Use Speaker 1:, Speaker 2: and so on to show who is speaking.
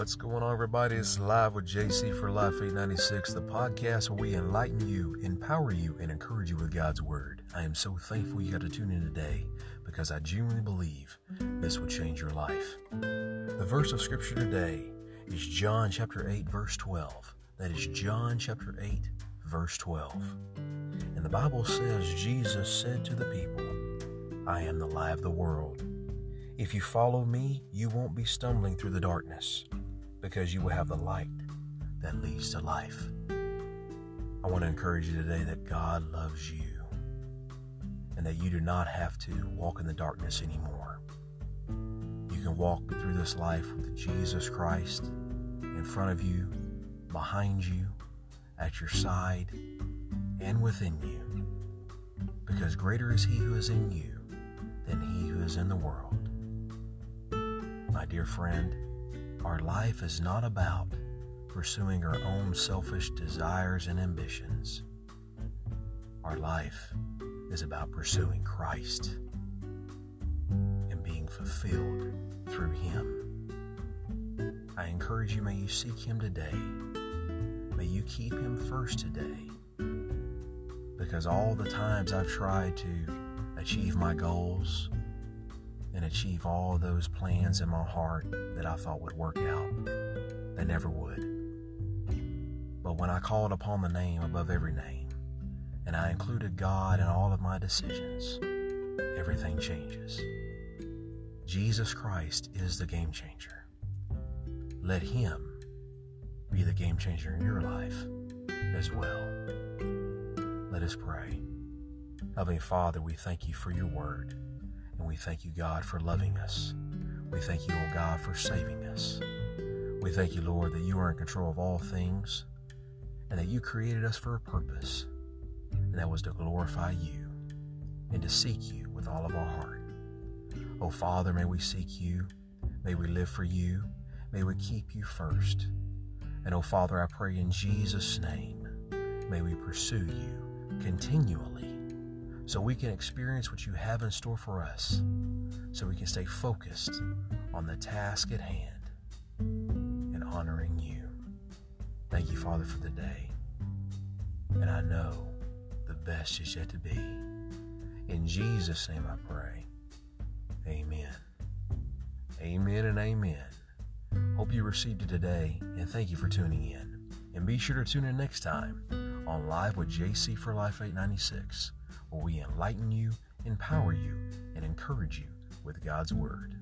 Speaker 1: going on, everybody? It's live with JC for Life 896, the podcast where we enlighten you, empower you, and encourage you with God's Word. I am so thankful you got to tune in today because I genuinely believe this will change your life. The verse of Scripture today is John chapter 8, verse 12. That is John chapter 8, verse 12. And the Bible says, Jesus said to the people, I am the light of the world. If you follow me, you won't be stumbling through the darkness because you will have the light that leads to life. I want to encourage you today that God loves you and that you do not have to walk in the darkness anymore. You can walk through this life with Jesus Christ in front of you, behind you, at your side, and within you. Because greater is He who is in you than He who is in the world. My dear friend, our life is not about pursuing our own selfish desires and ambitions. Our life is about pursuing Christ and being fulfilled through Him. I encourage you, may you seek Him today. May you keep Him first today. Because all the times I've tried to achieve my goals, and achieve all those plans in my heart that I thought would work out. They never would. But when I called upon the name above every name, and I included God in all of my decisions, everything changes. Jesus Christ is the game changer. Let Him be the game changer in your life as well. Let us pray. Heavenly Father, we thank you for your word. We thank you, God, for loving us. We thank you, oh God, for saving us. We thank you, Lord, that you are in control of all things and that you created us for a purpose, and that was to glorify you and to seek you with all of our heart. Oh Father, may we seek you. May we live for you. May we keep you first. And oh Father, I pray in Jesus' name, may we pursue you continually so we can experience what you have in store for us, so we can stay focused on the task at hand and honoring you. Thank you, Father, for the day. And I know the best is yet to be. In Jesus' name I pray. Amen. Amen and amen. Hope you received it today, and thank you for tuning in. And be sure to tune in next time on Live with JC for Life 896 where we enlighten you, empower you, and encourage you with God's Word.